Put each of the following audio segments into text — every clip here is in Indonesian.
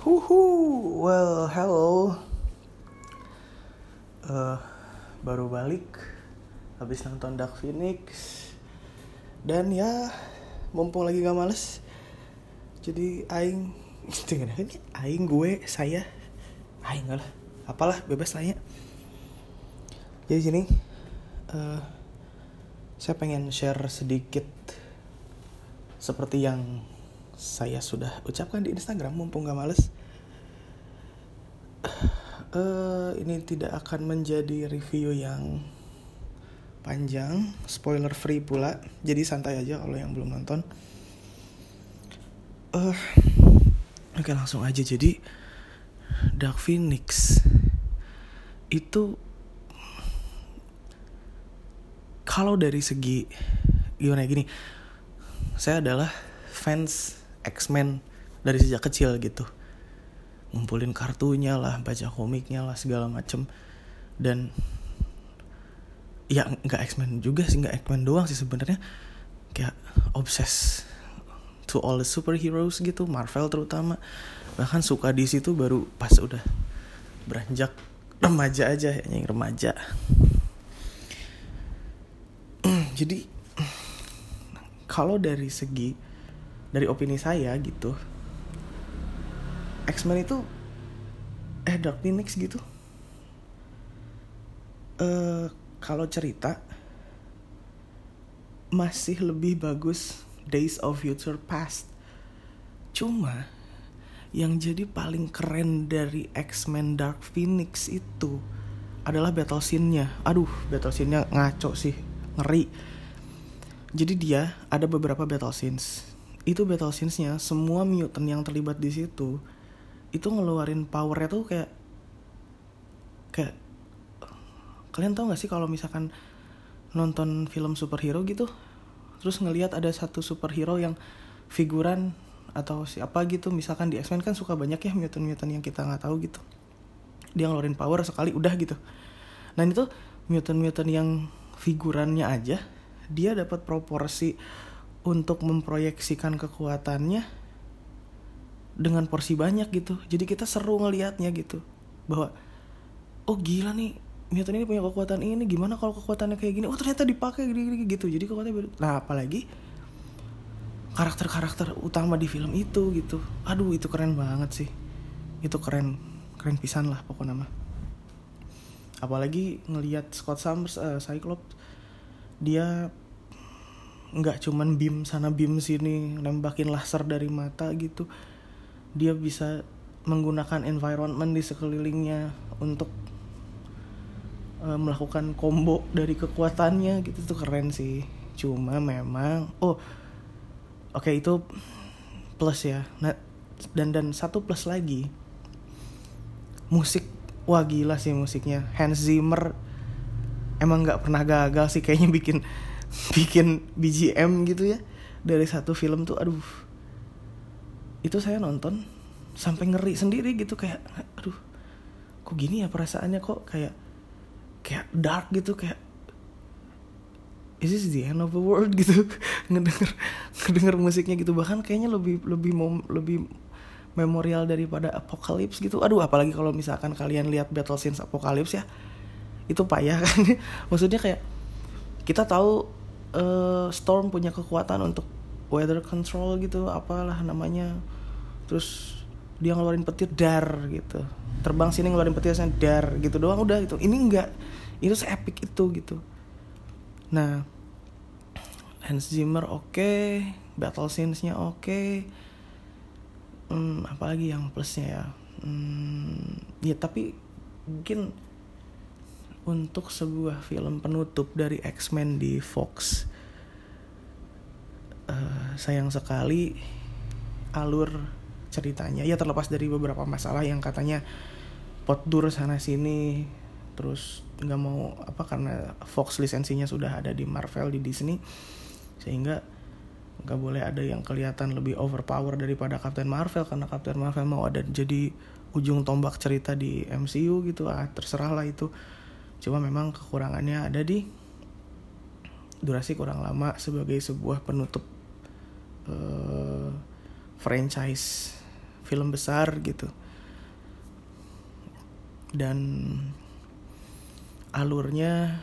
Huhu, well, hello. Uh, baru balik habis nonton Dark Phoenix. Dan ya mumpung lagi gak males jadi aing dengan ini? Aing gue saya. Aing lah. Apalah bebas tanya jadi sini uh, saya pengen share sedikit seperti yang saya sudah ucapkan di Instagram mumpung gak males uh, ini tidak akan menjadi review yang panjang. Spoiler free pula. Jadi santai aja kalau yang belum nonton. Uh, oke langsung aja. Jadi Dark Phoenix itu kalau dari segi gimana ya, gini. Saya adalah fans X-Men dari sejak kecil gitu ngumpulin kartunya lah baca komiknya lah segala macem. Dan ya nggak X-Men juga sih nggak X-Men doang sih sebenarnya. Kayak obses to all the superheroes gitu Marvel terutama. Bahkan suka di situ baru pas udah beranjak remaja aja ya yang remaja. Jadi kalau dari segi dari opini saya gitu X-Men itu eh Dark Phoenix gitu uh, kalau cerita masih lebih bagus Days of Future Past cuma yang jadi paling keren dari X-Men Dark Phoenix itu adalah battle scene-nya. Aduh, battle scene-nya ngaco sih, ngeri. Jadi dia ada beberapa battle scenes itu battle scenes-nya semua mutant yang terlibat di situ itu ngeluarin powernya tuh kayak kayak kalian tau gak sih kalau misalkan nonton film superhero gitu terus ngelihat ada satu superhero yang figuran atau siapa gitu misalkan di X-Men kan suka banyak ya mutant-mutant yang kita nggak tahu gitu. Dia ngeluarin power sekali udah gitu. Nah itu mutant-mutant yang figurannya aja dia dapat proporsi untuk memproyeksikan kekuatannya dengan porsi banyak gitu. Jadi kita seru ngelihatnya gitu. Bahwa oh gila nih Newton ini punya kekuatan ini gimana kalau kekuatannya kayak gini? Oh ternyata dipakai gini, gini gitu. Jadi kekuatannya nah apalagi karakter-karakter utama di film itu gitu. Aduh itu keren banget sih. Itu keren keren pisan lah pokoknya mah. Apalagi ngelihat Scott Summers uh, Cyclops dia nggak cuman beam sana beam sini nembakin laser dari mata gitu dia bisa menggunakan environment di sekelilingnya untuk uh, melakukan combo dari kekuatannya gitu. Tuh keren sih. Cuma memang oh oke okay, itu plus ya. Nah dan dan satu plus lagi musik wah gila sih musiknya. Hans Zimmer emang nggak pernah gagal sih kayaknya bikin bikin BGM gitu ya. Dari satu film tuh aduh itu saya nonton sampai ngeri sendiri gitu kayak aduh kok gini ya perasaannya? Kok kayak kayak dark gitu kayak is this the end of the world? gitu. Ngedenger ngedenger musiknya gitu. Bahkan kayaknya lebih lebih mom, lebih memorial daripada Apocalypse gitu. Aduh apalagi kalau misalkan kalian lihat battle scenes Apocalypse ya itu payah kan? Maksudnya kayak kita tahu uh, Storm punya kekuatan untuk weather control gitu apalah namanya. Terus dia ngeluarin petir dar gitu. Terbang sini ngeluarin petirnya dar gitu doang udah gitu. Ini enggak. Itu epic itu gitu. Nah Hans Zimmer oke. Okay, battle scenes-nya oke. Okay. hmm, apalagi yang plusnya ya. Hmm, ya tapi mungkin untuk sebuah film penutup dari X-Men di Fox. Sayang sekali alur ceritanya. Ya terlepas dari beberapa masalah yang katanya potdur sana sini terus nggak mau apa karena Fox lisensinya sudah ada di Marvel di Disney sehingga nggak boleh ada yang kelihatan lebih overpower daripada Captain Marvel karena Captain Marvel mau ada jadi ujung tombak cerita di MCU gitu. Ah terserah lah itu. Cuma memang kekurangannya ada di durasi kurang lama sebagai sebuah penutup uh, franchise film besar gitu. Dan alurnya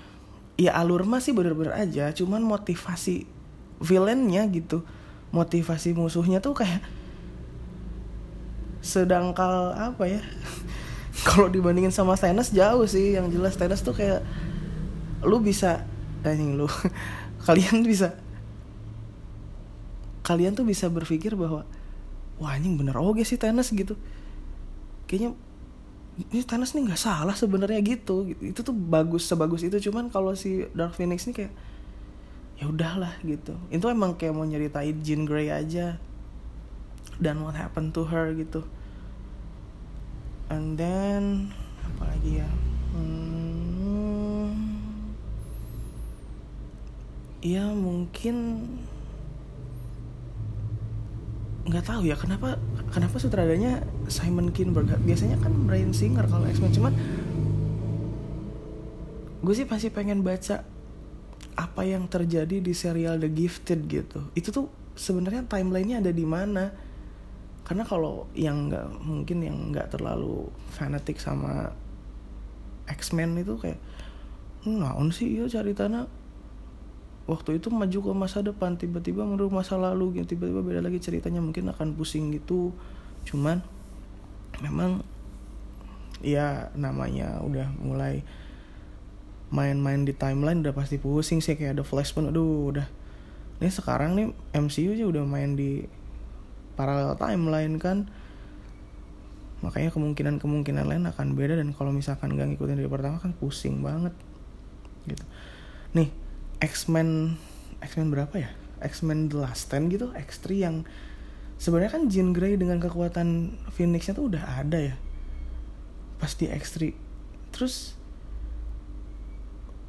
ya alur masih bener-bener aja cuman motivasi villainnya gitu motivasi musuhnya tuh kayak sedangkal apa ya? Kalau dibandingin sama Thanos jauh sih yang jelas Thanos tuh kayak lu bisa anjing lu kalian bisa kalian tuh bisa berpikir bahwa wah anjing bener oke sih Thanos gitu. Kayaknya ini Thanos nih nggak salah sebenarnya gitu. Itu tuh bagus sebagus itu. Cuman kalau si Dark Phoenix nih kayak ya udahlah gitu. Itu emang kayak mau nyeritain Jean Grey aja dan what happened to her gitu. And then apa lagi ya? Hmm, ya mungkin nggak tahu ya kenapa kenapa sutradaranya Simon Kinberg? Biasanya kan Brian Singer kalau X-Men cuman gue sih pasti pengen baca apa yang terjadi di serial The Gifted gitu. Itu tuh sebenarnya timelinenya ada di mana? Karena kalau yang nggak mungkin yang nggak terlalu fanatik sama X-Men itu kayak naon sih ya cari tanah waktu itu maju ke masa depan tiba-tiba menurut masa lalu gitu tiba-tiba beda lagi ceritanya mungkin akan pusing gitu. Cuman memang ya namanya udah mulai main-main di timeline udah pasti pusing sih kayak ada flash pun aduh udah. Ini sekarang nih MCU aja udah main di parallel timeline kan. Makanya kemungkinan-kemungkinan lain akan beda dan kalau misalkan gak ngikutin dari pertama kan pusing banget gitu. Nih X-Men X-Men berapa ya? X-Men The Last Stand gitu X3 yang sebenarnya kan Jean Grey dengan kekuatan Phoenixnya tuh udah ada ya pas di X3 terus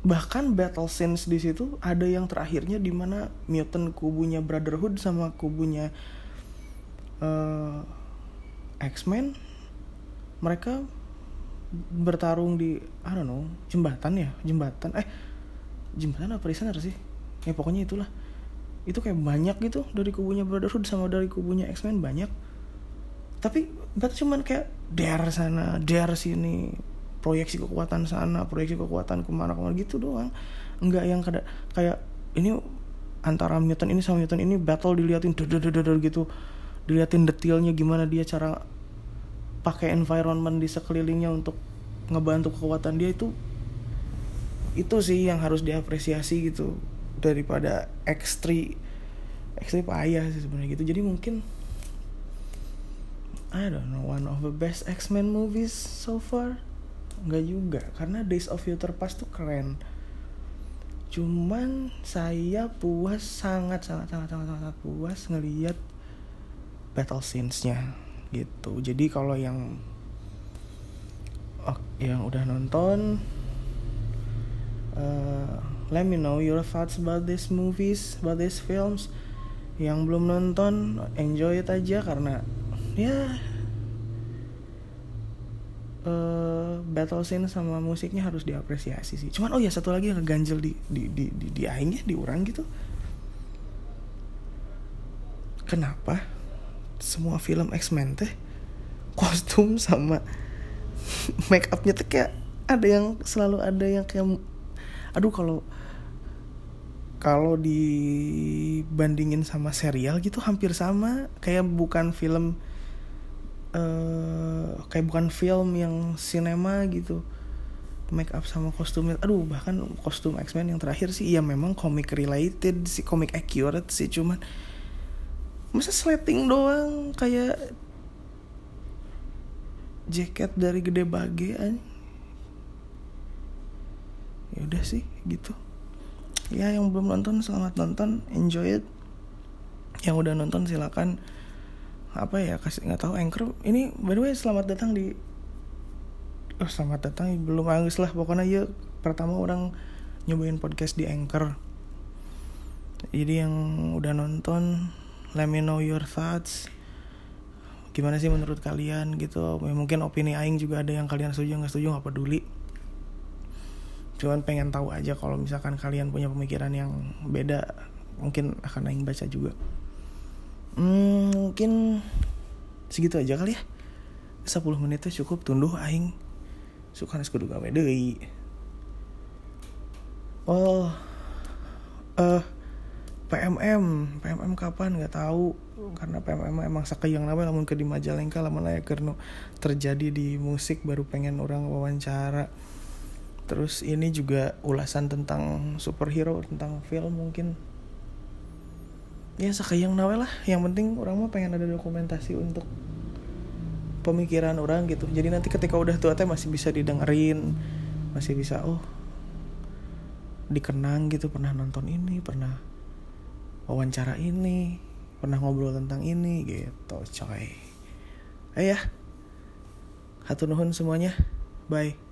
bahkan battle scenes di situ ada yang terakhirnya di mana mutant kubunya Brotherhood sama kubunya uh, X-Men mereka bertarung di I don't know jembatan ya? Jembatan eh jembatan apa sana sih? Ya pokoknya itulah. Itu kayak banyak gitu dari kubunya Brotherhood sama dari kubunya X-Men banyak. Tapi bat cuman kayak der sana der sini proyeksi kekuatan sana proyeksi kekuatan ke mana ke mana gitu doang. Enggak yang kada kayak ini antara mutant ini sama mutant ini battle diliatin gitu. Diliatin detailnya gimana dia cara pakai environment di sekelilingnya untuk ngebantu kekuatan dia itu itu sih yang harus diapresiasi gitu daripada X3 X3 payah sih sebenarnya gitu. Jadi mungkin I don't know one of the best X-Men movies so far? Nggak juga karena Days of Future Past tuh keren. Cuman saya puas sangat sangat sangat sangat sangat puas ngelihat battle scenes-nya gitu. Jadi kalau yang yang udah nonton uh, let me know your thoughts about these movies about these films. Yang belum nonton enjoy it aja karena ya uh, battle scene sama musiknya harus diapresiasi sih. Cuman oh ya satu lagi yang ganjel di di di di, di aingnya di orang gitu. Kenapa semua film X-Men teh kostum sama make upnya tuh kayak ada yang selalu ada yang kayak aduh kalau kalau dibandingin sama serial gitu hampir sama. Kayak bukan film uh, kayak bukan film yang sinema gitu. Make up sama kostumnya. Aduh bahkan kostum X-Men yang terakhir sih ya memang comic related sih comic accurate sih cuman masa sleting doang. Kayak jaket dari gede bagian ya udah sih gitu. Ya yang belum nonton selamat nonton. Enjoy it. Yang udah nonton silakan. Apa ya kasih nggak tahu anchor. Ini by the way selamat datang di oh selamat datang belum angus lah. Pokoknya ya pertama orang nyobain podcast di anchor. Jadi yang udah nonton let me know your thoughts. Gimana sih menurut kalian gitu. Mungkin opini aing juga ada yang kalian setuju nggak setuju nggak peduli cuman pengen tahu aja kalau misalkan kalian punya pemikiran yang beda mungkin akan aing baca juga. Hmm, mungkin segitu aja kali ya. 10 menitnya cukup tunduh aing. Suka kudu gawe deui. Oh eh uh, PMM PMM kapan? Nggak tahu. Karena PMM emang sakeyang nama lamun ke di Majalengka lamun aya kerno terjadi di musik baru pengen orang wawancara terus ini juga ulasan tentang superhero tentang film mungkin. Ya sakeyang nawe lah. Yang penting orang mah pengen ada dokumentasi untuk pemikiran orang gitu. Jadi nanti ketika udah tua teh masih bisa didengerin masih bisa oh dikenang gitu. Pernah nonton ini pernah wawancara ini pernah ngobrol tentang ini gitu coy. Eh ya. Hatu nuhun semuanya. Bye